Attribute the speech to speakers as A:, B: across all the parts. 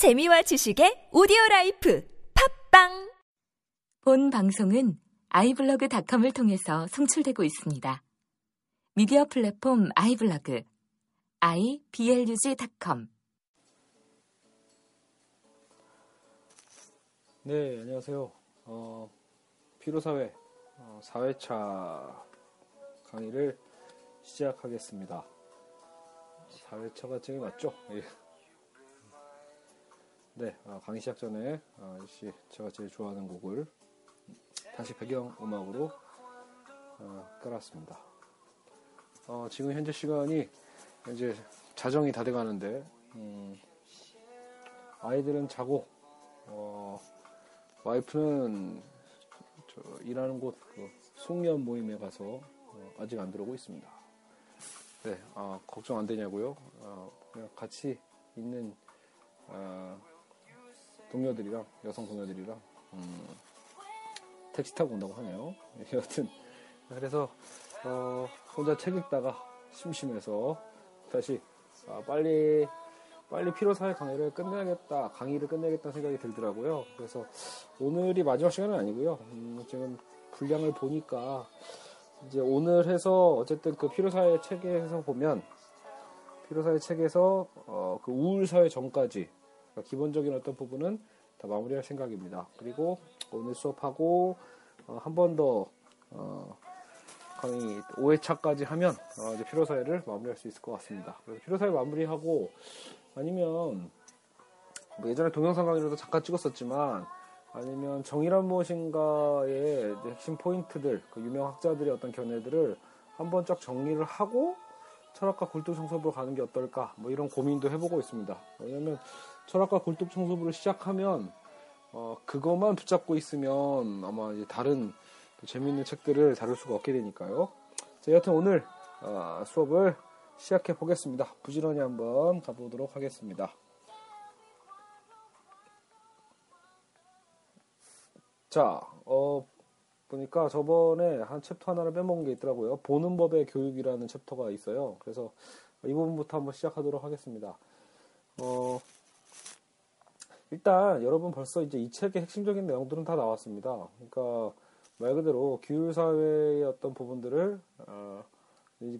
A: 재미와 지식의 오디오 life 팟빵
B: 본 방송은 아이블로그닷컴을 통해서 송출되고 있습니다. 미디어 플랫폼 아이블로그 iblog.com
C: 네, 안녕하세요. 어, 피로사회 어, 4회차 강의를 시작하겠습니다. 4회차가 제일 맞죠? 예. 네, 어, 강의 시작 전에 어, 역시 제가 제일 좋아하는 곡을 다시 배경 음악으로 어, 깔았습니다. 어, 지금 현재 시간이 이제 자정이 다 돼가는데 음, 아이들은 자고 어, 와이프는 저 일하는 곳그 송년 모임에 가서 어, 아직 안 들어오고 있습니다. 네, 아, 걱정 안 되냐고요? 어, 그냥 같이 있는 어, 동료들이랑 여성 동료들이랑 음, 택시 타고 온다고 하네요. 여하튼 그래서 어, 혼자 책 읽다가 심심해서 다시 아, 빨리 빨리 피로사회 강의를 끝내야겠다 강의를 끝내야겠다 생각이 들더라고요. 그래서 오늘이 마지막 시간은 아니고요. 음, 지금 분량을 보니까 이제 오늘 해서 어쨌든 그 피로사회 책에서 보면 피로사회 책에서 어, 그 우울사회 전까지 그러니까 기본적인 어떤 부분은 다 마무리할 생각입니다. 그리고 오늘 수업하고 어, 한번 더 어, 강의 5회차까지 하면 어, 이제 피로사회를 마무리할 수 있을 것 같습니다. 그래서 피로사회 마무리하고 아니면 뭐 예전에 동영상 강의로도 잠깐 찍었었지만 아니면 정의란 무엇인가의 핵심 포인트들, 그 유명 학자들의 어떤 견해들을 한번 쫙 정리를 하고 철학과 굴뚝 청소부로 가는 게 어떨까 뭐 이런 고민도 해보고 있습니다. 왜냐하면 철학과 굴뚝 청소부를 시작하면 어, 그것만 붙잡고 있으면 아마 다른 재미있는 책들을 다룰 수가 없게 되니까요. 자, 여하튼 오늘 어, 수업을 시작해 보겠습니다. 부지런히 한번 가보도록 하겠습니다. 자, 어, 보니까 저번에 한 챕터 하나를 빼먹은 게 있더라고요. 보는 법의 교육이라는 챕터가 있어요. 그래서 이 부분부터 한번 시작하도록 하겠습니다. 어, 일단 여러분 벌써 이제 이 책의 핵심적인 내용들은 다 나왔습니다. 그러니까 말 그대로 규율 사회의 어떤 부분들을 어,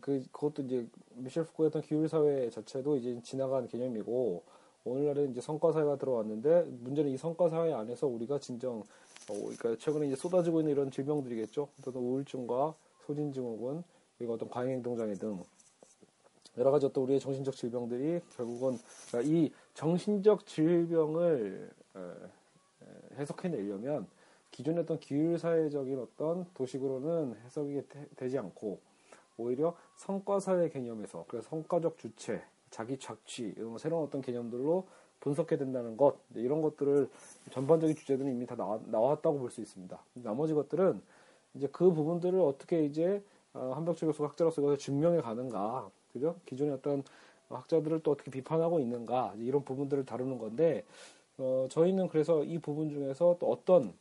C: 그 그것도 이제 미셸 푸코의 어떤 규율 사회 자체도 이제 지나간 개념이고 오늘날은 이제 성과 사회가 들어왔는데 문제는 이 성과 사회 안에서 우리가 진정 어, 그러니까 최근에 이제 쏟아지고 있는 이런 질병들이겠죠. 어떤 우울증과 소진증후군 그리고 어떤 과잉행동장애 등 여러 가지 어떤 우리의 정신적 질병들이 결국은 그러니까 이 정신적 질병을 해석해내려면 기존의 어떤 기율사회적인 어떤 도식으로는 해석이 되 지 않고 오히려 성과사회 개념에서 그래서 성과적 주체, 자기 착취 이런 새로운 어떤 개념들로 분석해야 된다는 것 이런 것들을 전반적인 주제들은 이미 다 나왔, 다고 볼 수 있습니다. 나머지 것들은 이제 그 부분들을 어떻게 이제 어, 한벽철 교수가 학자로서 이것을 증명해 가는가 그죠? 기존의 어떤 학자들을 또 어떻게 비판하고 있는가 이런 부분들을 다루는 건데 어, 저희는 그래서 이 부분 중에서 또 어떤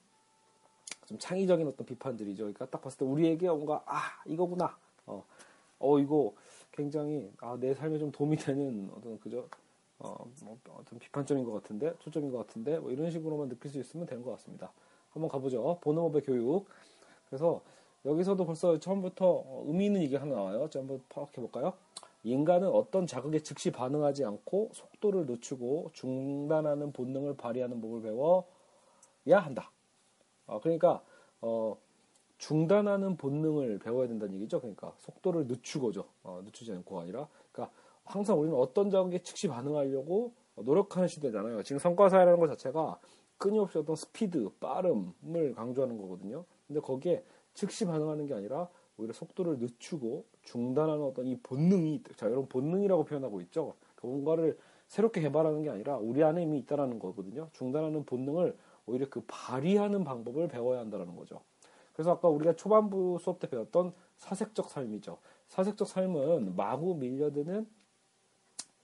C: 좀 창의적인 어떤 비판들이죠. 그러니까 딱 봤을 때 우리에게 뭔가 아 이거구나. 어, 어 이거 굉장히 아, 내 삶에 좀 도움이 되는 어떤 그죠? 어, 뭐 어떤 비판점인 것 같은데 초점인 것 같은데 뭐 이런 식으로만 느낄 수 있으면 되는 것 같습니다. 한번 가보죠. 본능업의 교육. 그래서 여기서도 벌써 처음부터 의미 있는 얘기 하나 나와요. 자, 한번 파악해 볼까요? 인간은 어떤 자극에 즉시 반응하지 않고 속도를 늦추고 중단하는 본능을 발휘하는 법을 배워야 한다. 어, 그러니까 어, 중단하는 본능을 배워야 된다는 얘기죠. 그러니까 속도를 늦추고죠. 어, 늦추지 않고 아니라. 항상 우리는 어떤 자극에 즉시 반응하려고 노력하는 시대잖아요. 지금 성과사회라는 것 자체가 끊임없이 어떤 스피드, 빠름을 강조하는 거거든요. 근데 거기에 즉시 반응하는 게 아니라 오히려 속도를 늦추고 중단하는 어떤 이 본능이 자 이런 본능이라고 표현하고 있죠. 그러니까 뭔가를 새롭게 개발하는 게 아니라 우리 안에 이미 있다라는 거거든요. 중단하는 본능을 오히려 그 발휘하는 방법을 배워야 한다는 거죠. 그래서 아까 우리가 초반부 수업 때 배웠던 사색적 삶이죠. 사색적 삶은 마구 밀려드는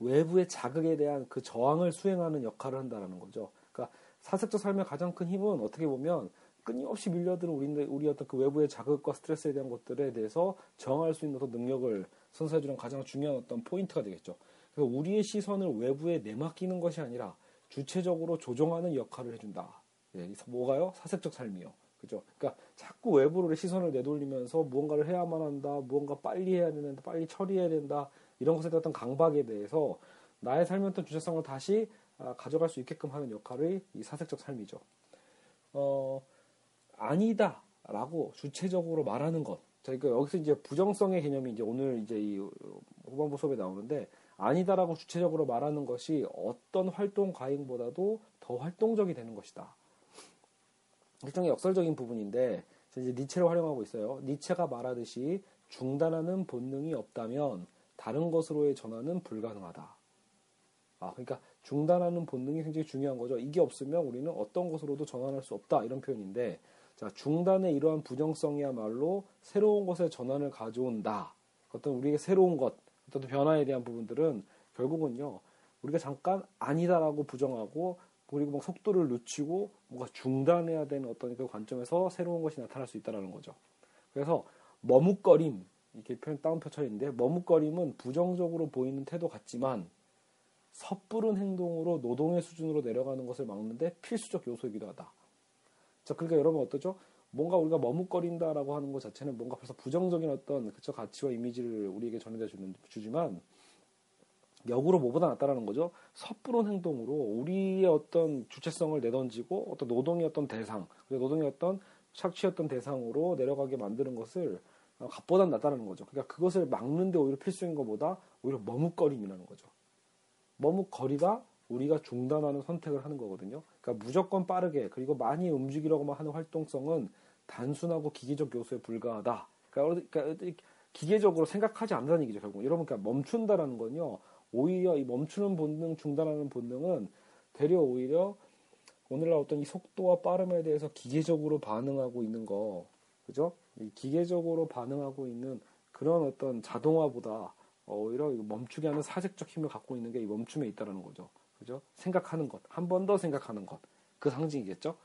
C: 외부의 자극에 대한 그 저항을 수행하는 역할을 한다는 거죠. 그러니까 사색적 삶의 가장 큰 힘은 어떻게 보면 끊임없이 밀려드는 우리, 우리 어떤 그 외부의 자극과 스트레스에 대한 것들에 대해서 저항할 수 있는 어떤 능력을 선사해주는 가장 중요한 어떤 포인트가 되겠죠. 그래서 우리의 시선을 외부에 내맡기는 것이 아니라 주체적으로 조종하는 역할을 해준다. 예, 뭐가요? 사색적 삶이요. 그죠? 그러니까 자꾸 외부로 시선을 내돌리면서 무언가를 해야만 한다, 무언가 빨리 해야 된다, 빨리 처리해야 된다 이런 것에 대한 강박에 대해서 나의 삶의 어떤 주체성을 다시 아, 가져갈 수 있게끔 하는 역할이 이 사색적 삶이죠. 어, 아니다 라고 주체적으로 말하는 것. 저희가 여기서 이제 부정성의 개념이 이제 오늘 이제 이 후반부 수업에 나오는데 아니다라고 주체적으로 말하는 것이 어떤 활동 과잉보다도 더 활동적이 되는 것이다. 일종의 역설적인 부분인데 이제 니체를 활용하고 있어요. 니체가 말하듯이 중단하는 본능이 없다면 다른 것으로의 전환은 불가능하다. 아, 그러니까 중단하는 본능이 굉장히 중요한 거죠. 이게 없으면 우리는 어떤 것으로도 전환할 수 없다 이런 표현인데 자 중단의 이러한 부정성이야말로 새로운 것의 전환을 가져온다. 어떤 우리에게 새로운 것, 어떤 변화에 대한 부분들은 결국은요 우리가 잠깐 아니다라고 부정하고 그리고 막 속도를 늦추고 뭔가 중단해야 되는 어떤 그 관점에서 새로운 것이 나타날 수 있다라는 거죠. 그래서 머뭇거림 이렇게 표현 다운표 처리인데 머뭇거림은 부정적으로 보이는 태도 같지만 섣부른 행동으로 노동의 수준으로 내려가는 것을 막는데 필수적 요소이기도 하다. 자, 그러니까 여러분 어떠죠? 뭔가 우리가 머뭇거린다라고 하는 것 자체는 뭔가 벌써 부정적인 어떤 그쵸 가치와 이미지를 우리에게 전해다 주는 주지만 역으로 뭐보다 낫다라는 거죠. 섣부른 행동으로 우리의 어떤 주체성을 내던지고 어떤 노동의 어떤 대상, 노동의 어떤 착취였던 대상으로 내려가게 만드는 것을 값보다 낫다는 거죠. 그러니까 그것을 막는데 오히려 필수인 것보다 오히려 머뭇거림이라는 거죠. 머뭇거리다 우리가 중단하는 선택을 하는 거거든요. 그러니까 무조건 빠르게 그리고 많이 움직이려고만 하는 활동성은 단순하고 기계적 요소에 불과하다. 그러니까, 그러니까 기계적으로 생각하지 않는다는 얘기죠, 결국. 여러분, 그러니까 멈춘다라는 건요, 오히려 이 멈추는 본능, 중단하는 본능은 되려 오히려 오늘날 어떤 이 속도와 빠름에 대해서 기계적으로 반응하고 있는 거, 그죠? 이 기계적으로 반응하고 있는 그런 어떤 자동화보다 오히려 멈추게 하는 사색적 힘을 갖고 있는 게 이 멈춤에 있다라는 거죠. 그죠? 생각하는 것, 한 번 더 생각하는 것, 그 상징이겠죠?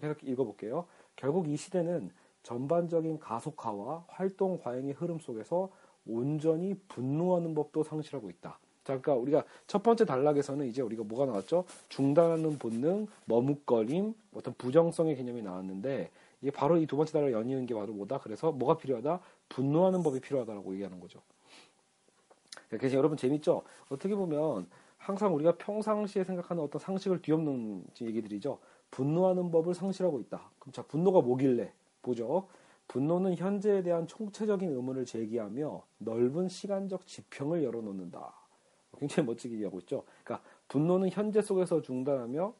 C: 계속 읽어볼게요. 결국 이 시대는 전반적인 가속화와 활동 과잉의 흐름 속에서 온전히 분노하는 법도 상실하고 있다. 자, 그러니까 우리가 첫 번째 단락에서는 이제 우리가 뭐가 나왔죠? 중단하는 본능, 머뭇거림, 어떤 부정성의 개념이 나왔는데 이게 바로 이 두 번째 단락을 연이은 게 바로 뭐다? 그래서 뭐가 필요하다? 분노하는 법이 필요하다라고 얘기하는 거죠. 그래서 여러분 재밌죠? 어떻게 보면 항상 우리가 평상시에 생각하는 어떤 상식을 뒤엎는 얘기들이죠. 분노하는 법을 상실하고 있다. 그럼 자, 분노가 뭐길래? 보죠. 분노는 현재에 대한 총체적인 의문을 제기하며 넓은 시간적 지평을 열어놓는다. 굉장히 멋지게 얘기하고 있죠. 그러니까 분노는 현재 속에서 중단하며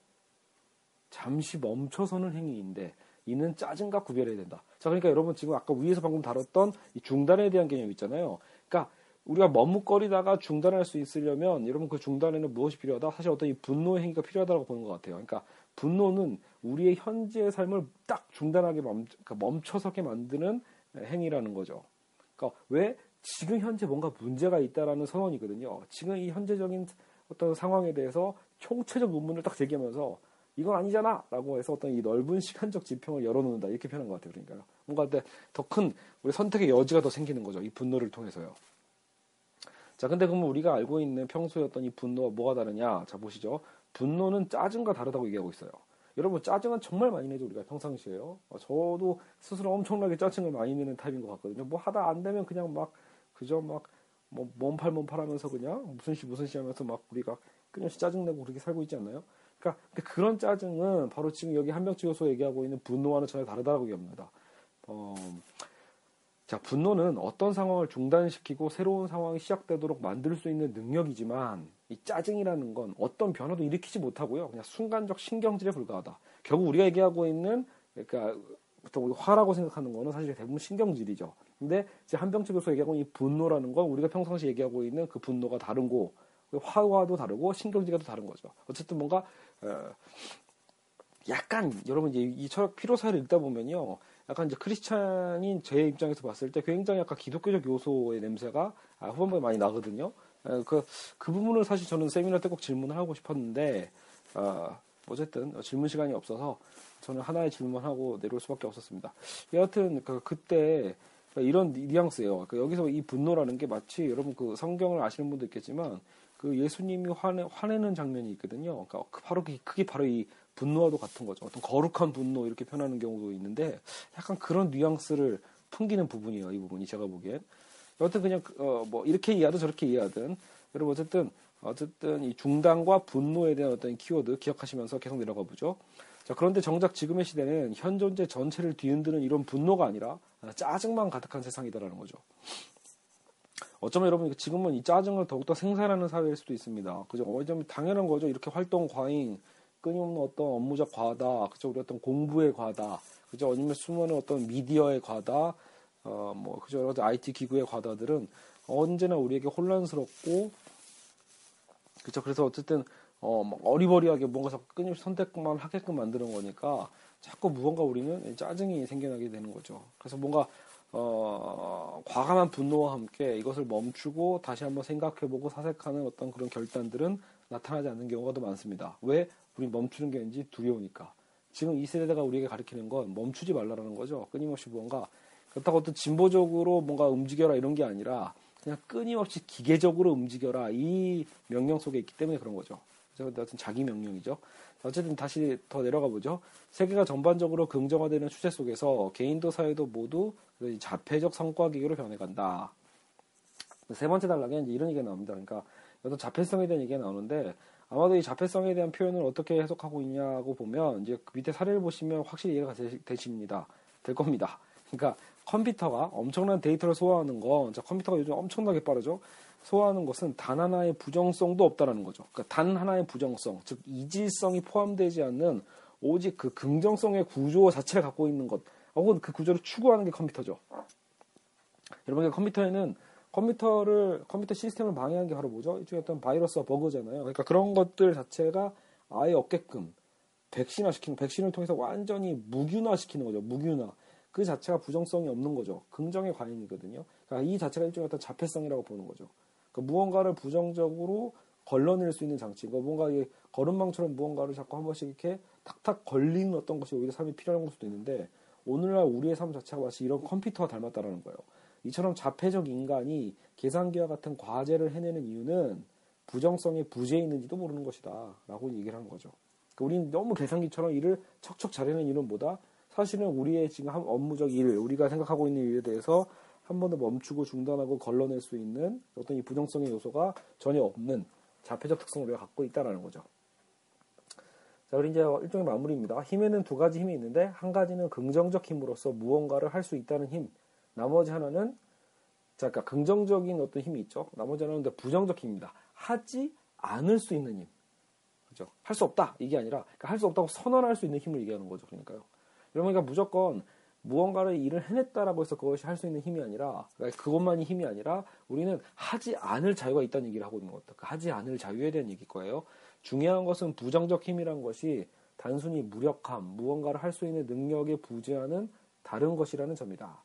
C: 잠시 멈춰서는 행위인데 이는 짜증과 구별해야 된다. 자, 그러니까 여러분 지금 아까 위에서 방금 다뤘던 이 중단에 대한 개념 있잖아요. 그러니까 우리가 머뭇거리다가 중단할 수 있으려면 여러분 그 중단에는 무엇이 필요하다? 사실 어떤 이 분노의 행위가 필요하다고 보는 것 같아요. 그러니까 분노는 우리의 현재의 삶을 딱 중단하게 멈, 그러니까 멈춰서게 만드는 행위라는 거죠. 그러니까 왜 지금 현재 뭔가 문제가 있다라는 선언이거든요. 지금 이 현재적인 어떤 상황에 대해서 총체적 논문을 딱 제기하면서 이건 아니잖아 라고 해서 어떤 이 넓은 시간적 지평을 열어놓는다 이렇게 표현한 것 같아요. 그러니까 뭔가 더 큰 우리 선택의 여지가 더 생기는 거죠. 이 분노를 통해서요. 자, 근데 그러면 우리가 알고 있는 평소에 어떤 이 분노와 뭐가 다르냐? 자, 보시죠. 분노는 짜증과 다르다고 얘기하고 있어요. 여러분, 짜증은 정말 많이 내죠, 우리가 평상시에요. 어, 저도 스스로 엄청나게 짜증을 많이 내는 타입인 것 같거든요. 뭐 하다 안 되면 그냥 막 그저 막, 뭐, 몸팔 몸팔 하면서 그냥 무슨 시 무슨 시 하면서 막 우리가 끊임없이 짜증내고 그렇게 살고 있지 않나요? 그러니까 그런 짜증은 바로 지금 여기 한명치 요소 얘기하고 있는 분노와는 전혀 다르다고 얘기합니다. 어, 자, 분노는 어떤 상황을 중단시키고 새로운 상황이 시작되도록 만들 수 있는 능력이지만 이 짜증이라는 건 어떤 변화도 일으키지 못하고요. 그냥 순간적 신경질에 불과하다. 결국 우리가 얘기하고 있는 그러니까 보통 우리 화라고 생각하는 거는 사실 대부분 신경질이죠. 근데 이제 한병집에서 얘기하고 있는 이 분노라는 건 우리가 평상시 얘기하고 있는 그 분노가 다른 고 화와도 다르고 신경질과도 다른 거죠. 어쨌든 뭔가 어, 약간 여러분 이제 이 철학 피로사를 읽다 보면요. 약간 이제 크리스찬인 제 입장에서 봤을 때 굉장히 약간 기독교적 요소의 냄새가 아, 후반부에 많이 나거든요. 그, 그 부분을 사실 저는 세미나 때 꼭 질문을 하고 싶었는데, 어, 어쨌든 질문 시간이 없어서 저는 하나의 질문하고 내려올 수밖에 없었습니다. 여하튼 그, 그때 이런 뉘앙스예요. 그 여기서 이 분노라는 게 마치 여러분 그 성경을 아시는 분도 있겠지만 그 예수님이 화내, 화내는 장면이 있거든요. 그러니까 그 바로 그게, 바로 이 분노와도 같은 거죠. 어떤 거룩한 분노 이렇게 표현하는 경우도 있는데 약간 그런 뉘앙스를 풍기는 부분이에요. 이 부분이 제가 보기엔. 여하튼 그냥 어, 뭐 이렇게 이해하든 저렇게 이해하든 여러분 어쨌든 어쨌든 이 중단과 분노에 대한 어떤 키워드 기억하시면서 계속 내려가 보죠. 자, 그런데 정작 지금의 시대는 현 존재 전체를 뒤흔드는 이런 분노가 아니라 짜증만 가득한 세상이다라는 거죠. 어쩌면 여러분 지금은 이 짜증을 더욱더 생산하는 사회일 수도 있습니다. 그죠? 어쩌면 당연한 거죠. 이렇게 활동 과잉, 끊임없는 어떤 업무적 과다, 그죠? 우리 어떤 공부의 과다, 그죠? 아니면 숨어는 어떤 미디어의 과다, 어, 뭐, 그죠? 여러 IT 기구의 과다들은 언제나 우리에게 혼란스럽고, 그죠? 그래서 어쨌든, 어, 막 어리버리하게 뭔가 자꾸 끊임없이 선택만 하게끔 만드는 거니까 자꾸 무언가 우리는 짜증이 생겨나게 되는 거죠. 그래서 뭔가, 어, 과감한 분노와 함께 이것을 멈추고 다시 한번 생각해보고 사색하는 어떤 그런 결단들은 나타나지 않는 경우가 더 많습니다. 왜? 우리 멈추는 게 왠지 두려우니까. 지금 이 세대가 우리에게 가르치는 건 멈추지 말라라는 거죠. 끊임없이 무언가 그렇다고 또 진보적으로 뭔가 움직여라 이런 게 아니라 그냥 끊임없이 기계적으로 움직여라 이 명령 속에 있기 때문에 그런 거죠. 그래서 어떤 자기 명령이죠. 어쨌든 다시 더 내려가 보죠. 세계가 전반적으로 긍정화되는 추세 속에서 개인도 사회도 모두 자폐적 성과 기계로 변해간다. 세 번째 단락에 이제 이런 얘기가 나옵니다. 그러니까 어떤 자폐성에 대한 얘기가 나오는데 아마도 이 자폐성에 대한 표현을 어떻게 해석하고 있냐고 보면 이제 그 밑에 사례를 보시면 확실히 이해가 되십니다. 될 겁니다. 그러니까 컴퓨터가 엄청난 데이터를 소화하는 건 컴퓨터가 요즘 엄청나게 빠르죠. 소화하는 것은 단 하나의 부정성도 없다라는 거죠. 그러니까 단 하나의 부정성, 즉 이질성이 포함되지 않는 오직 그 긍정성의 구조 자체를 갖고 있는 것, 혹은 그 구조를 추구하는 게 컴퓨터죠. 여러분, 컴퓨터에는 컴퓨터를 컴퓨터 시스템을 방해하는 게 바로 뭐죠? 이쪽에 어떤 바이러스와 버그잖아요. 그러니까 그런 것들 자체가 아예 없게끔 백신화 시키는 백신을 통해서 완전히 무균화 시키는 거죠. 무균화. 그 자체가 부정성이 없는 거죠. 긍정의 과잉이거든요. 그러니까 이 자체가 일종의 어떤 자폐성이라고 보는 거죠. 그러니까 무언가를 부정적으로 걸러낼 수 있는 장치. 그러니까 뭔가 이 걸음망처럼 무언가를 자꾸 한 번씩 이렇게 탁탁 걸리는 어떤 것이 오히려 삶이 필요한 걸 수도 있는데 오늘날 우리의 삶 자체가 마치 이런 컴퓨터와 닮았다라는 거예요. 이처럼 자폐적 인간이 계산기와 같은 과제를 해내는 이유는 부정성의 부재에 있는지도 모르는 것이다. 라고 얘기를 하는 거죠. 그러니까 우리는 너무 계산기처럼 일을 척척 잘해내는 이유는 뭐다? 사실은 우리의 지금 업무적 일, 우리가 생각하고 있는 일에 대해서 한번더 멈추고 중단하고 걸러낼 수 있는 어떤 이 부정성의 요소가 전혀 없는 자폐적 특성을 우리가 갖고 있다라는 거죠. 자, 우리 이제 일종의 마무리입니다. 힘에는 두 가지 힘이 있는데 한 가지는 긍정적 힘으로서 무언가를 할 수 있다는 힘, 나머지 하나는 자, 그러니까 긍정적인 어떤 힘이 있죠. 나머지 하나는 부정적 힘입니다. 하지 않을 수 있는 힘. 그죠? 할 수 없다. 이게 아니라 그러니까 할 수 없다고 선언할 수 있는 힘을 얘기하는 거죠. 그러니까요. 그러니까 무조건 무언가를 일을 해냈다라고 해서 그것이 할 수 있는 힘이 아니라 그러니까 그것만이 힘이 아니라 우리는 하지 않을 자유가 있다는 얘기를 하고 있는 것다. 그 하지 않을 자유에 대한 얘기일 거예요. 중요한 것은 부정적 힘이란 것이 단순히 무력함, 무언가를 할 수 있는 능력에 부재하는 다른 것이라는 점이다.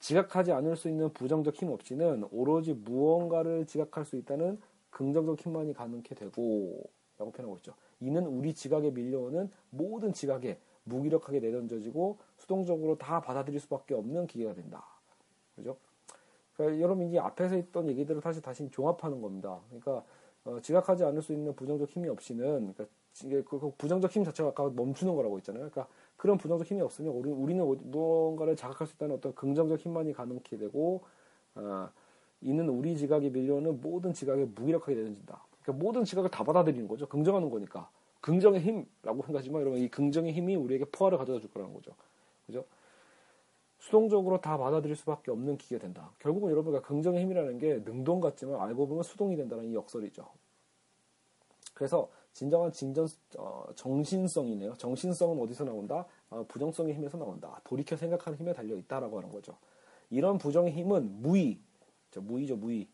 C: 지각하지 않을 수 있는 부정적 힘 없이는 오로지 무언가를 지각할 수 있다는 긍정적 힘만이 가능케 되고 라고 표현하고 있죠. 이는 우리 지각에 밀려오는 모든 지각에 무기력하게 내던져지고 수동적으로 다 받아들일 수밖에 없는 기계가 된다. 그죠? 그러니까 여러분 이제 앞에서 했던 얘기들을 다시 다시 종합하는 겁니다. 그러니까 어, 지각하지 않을 수 있는 부정적 힘이 없이는 그러니까 이게 그, 그 부정적 힘 자체가 아까 멈추는 거라고 했잖아요. 그러니까 그런 부정적 힘이 없으면 우리, 우리는 무언가를 자각할 수 있다는 어떤 긍정적 힘만이 가능케 되고 어, 이는 우리 지각에 밀려오는 모든 지각에 무기력하게 내던진다. 그러니까 모든 지각을 다 받아들이는 거죠. 긍정하는 거니까. 긍정의 힘라고 생각하지만 여러분 이 긍정의 힘이 우리에게 포화를 가져다 줄 거라는 거죠. 그죠? 수동적으로 다 받아들일 수밖에 없는 기계가 된다. 결국은 여러분과 긍정의 힘이라는 게 능동 같지만 알고 보면 수동이 된다는 이 역설이죠. 그래서 진정한 진전 어, 정신성이네요. 정신성은 어디서 나온다? 어, 부정성의 힘에서 나온다. 돌이켜 생각하는 힘에 달려 있다라고 하는 거죠. 이런 부정의 힘은 무의, 무의죠 무의.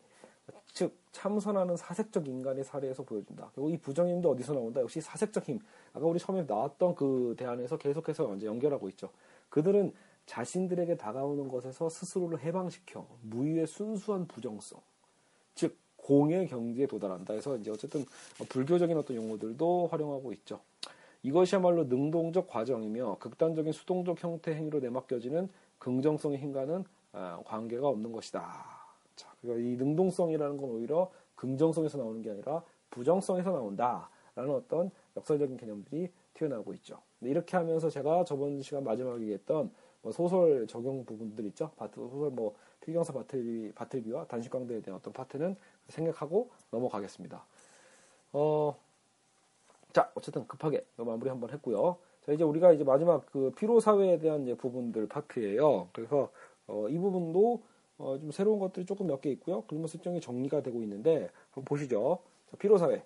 C: 즉 참선하는 사색적 인간의 사례에서 보여준다. 그리고 이 부정의 힘도 어디서 나온다? 역시 사색적 힘. 아까 우리 처음에 나왔던 그 대안에서 계속해서 이제 연결하고 있죠. 그들은 자신들에게 다가오는 것에서 스스로를 해방시켜 무의의 순수한 부정성, 즉 공의 경지에 도달한다 해서 이제 어쨌든 불교적인 어떤 용어들도 활용하고 있죠. 이것이야말로 능동적 과정이며 극단적인 수동적 형태 행위로 내맡겨지는 긍정성의 힘과는 아, 관계가 없는 것이다. 자, 그러니까 이 능동성이라는 건 오히려 긍정성에서 나오는 게 아니라 부정성에서 나온다라는 어떤 역설적인 개념들이 튀어나오고 있죠. 이렇게 하면서 제가 저번 시간 마지막에 얘기했던 뭐 소설 적용 부분들 있죠. 바트, 소설 뭐 필경사 바틀비, 바틀비와 단식광대에 대한 어떤 파트는 생각하고 넘어가겠습니다. 어, 자, 어쨌든 급하게 마무리 한번 했고요. 자, 이제 우리가 이제 마지막 그 피로사회에 대한 이제 부분들 파트예요. 그래서 어, 이 부분도 어, 좀 새로운 것들이 조금 몇 개 있고요. 그러면 설정이 정리가 되고 있는데 한번 보시죠. 자, 피로사회.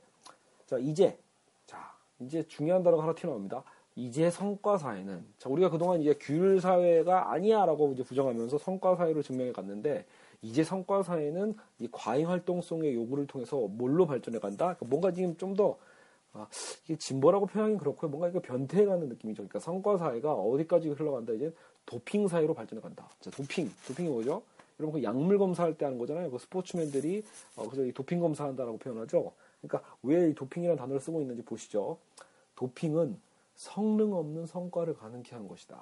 C: 자, 이제 자, 이제 중요한 단어가 하나 튀어나옵니다. 이제 성과 사회는 자 우리가 그동안 이제 규율 사회가 아니야라고 이제 부정하면서 성과 사회로 증명해 갔는데 이제 성과 사회는 이 과잉 활동성의 요구를 통해서 뭘로 발전해 간다. 그러니까 뭔가 지금 좀더 아, 이게 진보라고 표현하긴 그렇고요. 뭔가 이거 변태가는 느낌이죠. 그러니까 성과 사회가 어디까지 흘러간다 이제 도핑 사회로 발전해 간다. 자, 도핑, 도핑이 뭐죠? 여러분 그 약물 검사할 때 하는 거잖아요. 그 스포츠맨들이 어, 그래서 이 도핑 검사한다라고 표현하죠. 그러니까 왜 이 도핑이라는 단어를 쓰고 있는지 보시죠. 도핑은 성능 없는 성과를 가능케 하는 것이다.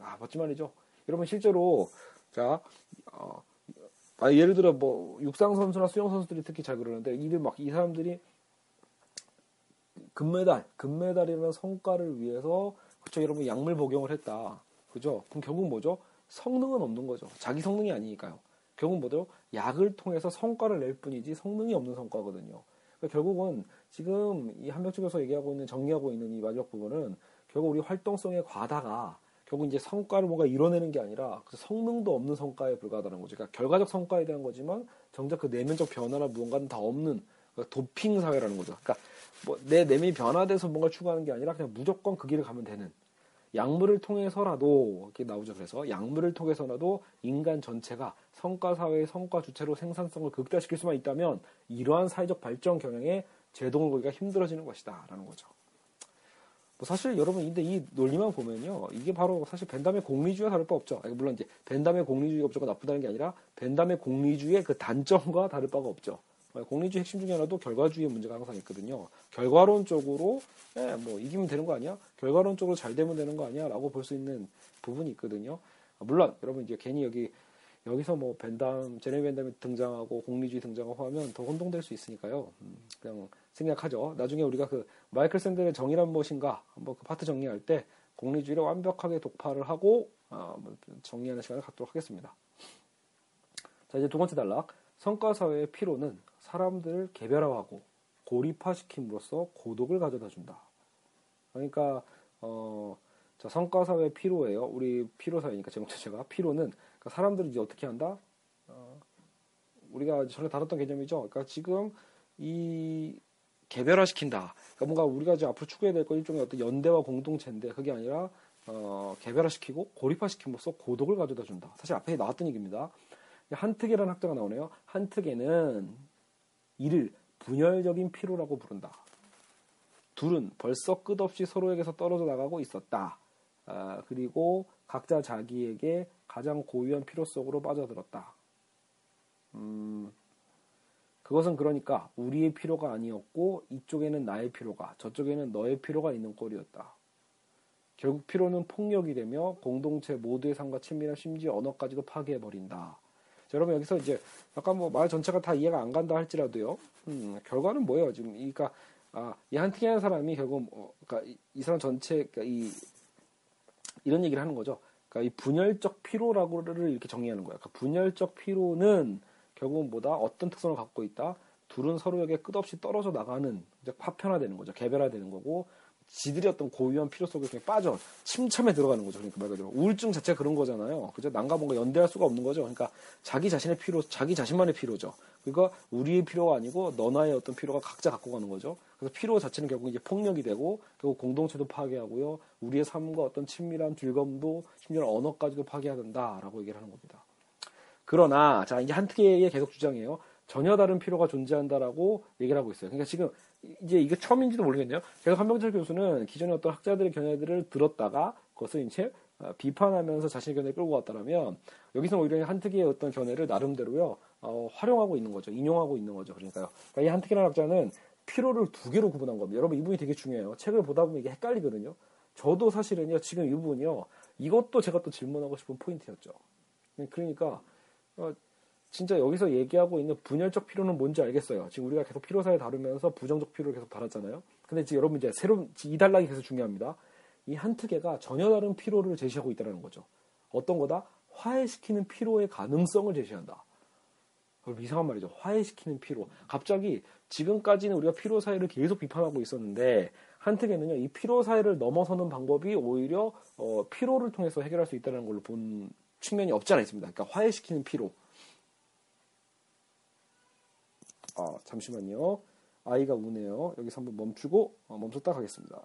C: 아, 멋진 말이죠. 여러분 실제로 자 어, 아, 예를 들어 뭐 육상 선수나 수영 선수들이 특히 잘 그러는데 이들 막 이 사람들이 금메달, 금메달이라는 성과를 위해서 그쵸 여러분 약물 복용을 했다. 그죠? 그럼 결국 뭐죠? 성능은 없는 거죠. 자기 성능이 아니니까요. 결국 뭐죠? 약을 통해서 성과를 낼 뿐이지 성능이 없는 성과거든요. 그러니까 결국은 지금 이 한벽쪽에서 얘기하고 있는 정리하고 있는 이 마지막 부분은 결국 우리 활동성의 과다가 결국 이제 성과를 뭔가 이뤄내는 게 아니라 그 성능도 없는 성과에 불과하다는 거죠. 그러니까 결과적 성과에 대한 거지만 정작 그 내면적 변화나 무언가는 다 없는 그러니까 도핑 사회라는 거죠. 그러니까 뭐 내 내면이 변화돼서 뭔가 추구하는 게 아니라 그냥 무조건 그 길을 가면 되는 약물을 통해서라도 이렇게 나오죠. 그래서 약물을 통해서라도 인간 전체가 성과 사회의 성과 주체로 생산성을 극대화시킬 수만 있다면 이러한 사회적 발전 경향에 제동을 걸기가 힘들어지는 것이다라는 거죠. 뭐 사실 여러분 근데 이 논리만 보면요 이게 바로 사실 벤담의 공리주의와 다를 바 없죠. 물론 이제 벤담의 공리주의가 무조건 나쁘다는 게 아니라 벤담의 공리주의의 그 단점과 다를 바가 없죠. 공리주의 핵심 중에 하나도 결과주의의 문제가 항상 있거든요. 결과론적으로 예, 뭐 이기면 되는 거 아니야? 결과론적으로 잘 되면 되는 거 아니야?라고 볼 수 있는 부분이 있거든요. 물론 여러분 이제 괜히 여기 여기서 뭐 벤담, 제레미 벤담이 등장하고 공리주의 등장하고 하면 더 혼동될 수 있으니까요. 음, 그냥 생략하죠. 나중에 우리가 그 마이클 샌델의 정의란 무엇인가 한번 그 파트 정리할 때 공리주의를 완벽하게 독파를 하고 어, 정리하는 시간을 갖도록 하겠습니다. 자 이제 두 번째 단락 성과사회의 피로는 사람들을 개별화하고 고립화시킴으로써 고독을 가져다 준다. 그러니까 어, 자, 성과사회 피로예요. 우리 피로사회니까 제목 자체가 피로는 그러니까 사람들이 이제 어떻게 한다? 어, 우리가 전에 다뤘던 개념이죠. 그러니까 지금 이 개별화시킨다. 그러니까 뭔가 우리가 이제 앞으로 추구해야 될 건 일종의 어떤 연대와 공동체인데 그게 아니라 어, 개별화시키고 고립화시킴으로써 고독을 가져다 준다. 사실 앞에 나왔던 얘기입니다. 한특이라는 학자가 나오네요. 한특에는 이를 분열적인 피로라고 부른다. 둘은 벌써 끝없이 서로에게서 떨어져 나가고 있었다. 아, 그리고 각자 자기에게 가장 고유한 필요 속으로 빠져들었다. 음, 그것은 그러니까 우리의 필요가 아니었고 이쪽에는 나의 필요가 저쪽에는 너의 필요가 있는 꼴이었다. 결국 필요는 폭력이 되며 공동체 모두의 삶과 친밀한 심지어 언어까지도 파괴해버린다. 여러분 여기서 이제 약간 뭐 말 전체가 다 이해가 안 간다 할지라도요. 음, 결과는 뭐예요? 지금 그러니까 아, 이 한팅이라는 사람이 결국 어, 그러니까 이, 이 사람 전체 그러니까 이 이런 얘기를 하는 거죠. 그러니까 이 분열적 피로라고를 이렇게 정의하는 거야. 그러니까 분열적 피로는 결국은 뭐다 어떤 특성을 갖고 있다. 둘은 서로에게 끝없이 떨어져 나가는 이제 파편화되는 거죠. 개별화되는 거고 지들이 어떤 고유한 필요 속에 그냥 빠져 침참에 들어가는 거죠. 그러니까 말 그대로 우울증 자체가 그런 거잖아요. 그죠? 남과 뭔가 연대할 수가 없는 거죠. 그러니까 자기 자신의 필요, 자기 자신만의 필요죠. 그러니까 우리의 필요가 아니고 너나의 어떤 필요가 각자 갖고 가는 거죠. 그래서 필요 자체는 결국 이제 폭력이 되고 결국 공동체도 파괴하고요. 우리의 삶과 어떤 친밀한 즐거움도 심지어 언어까지도 파괴한다라고 얘기를 하는 겁니다. 그러나 자 이제 한특의 계속 주장이에요. 전혀 다른 필요가 존재한다라고 얘기를 하고 있어요. 그러니까 지금 이제 이게 처음인지도 모르겠네요. 계속 한병철 교수는 기존의 어떤 학자들의 견해들을 들었다가 그것을 이제 어, 비판하면서 자신의 견해를 끌고 왔다면 여기서 오히려 한특이의 어떤 견해를 나름대로요 어, 활용하고 있는 거죠. 인용하고 있는 거죠. 그러니까요. 그러니까 이 한특이라는 학자는 필요를 두 개로 구분한 겁니다. 여러분 이 부분이 되게 중요해요. 책을 보다 보면 이게 헷갈리거든요. 저도 사실은요 지금 이 부분이요 이것도 제가 또 질문하고 싶은 포인트였죠. 그러니까 어, 진짜 여기서 얘기하고 있는 분열적 피로는 뭔지 알겠어요. 지금 우리가 계속 피로사에 다루면서 부정적 피로를 계속 다뤘잖아요. 근데 지금 여러분 이제 새로운 이 단락이 계속 중요합니다. 이 한특혜가 전혀 다른 피로를 제시하고 있다는 거죠. 어떤 거다? 화해시키는 피로의 가능성을 제시한다. 이상한 말이죠. 화해시키는 피로. 갑자기 지금까지는 우리가 피로 사회를 계속 비판하고 있었는데 한특혜는요, 이 피로 사회를 넘어서는 방법이 오히려 어, 피로를 통해서 해결할 수 있다는 걸로 본 측면이 없지 않아 있습니다. 그러니까 화해시키는 피로. 아, 잠시만요. 아이가 우네요. 여기서 한번 멈추고 어, 멈췄다 가겠습니다.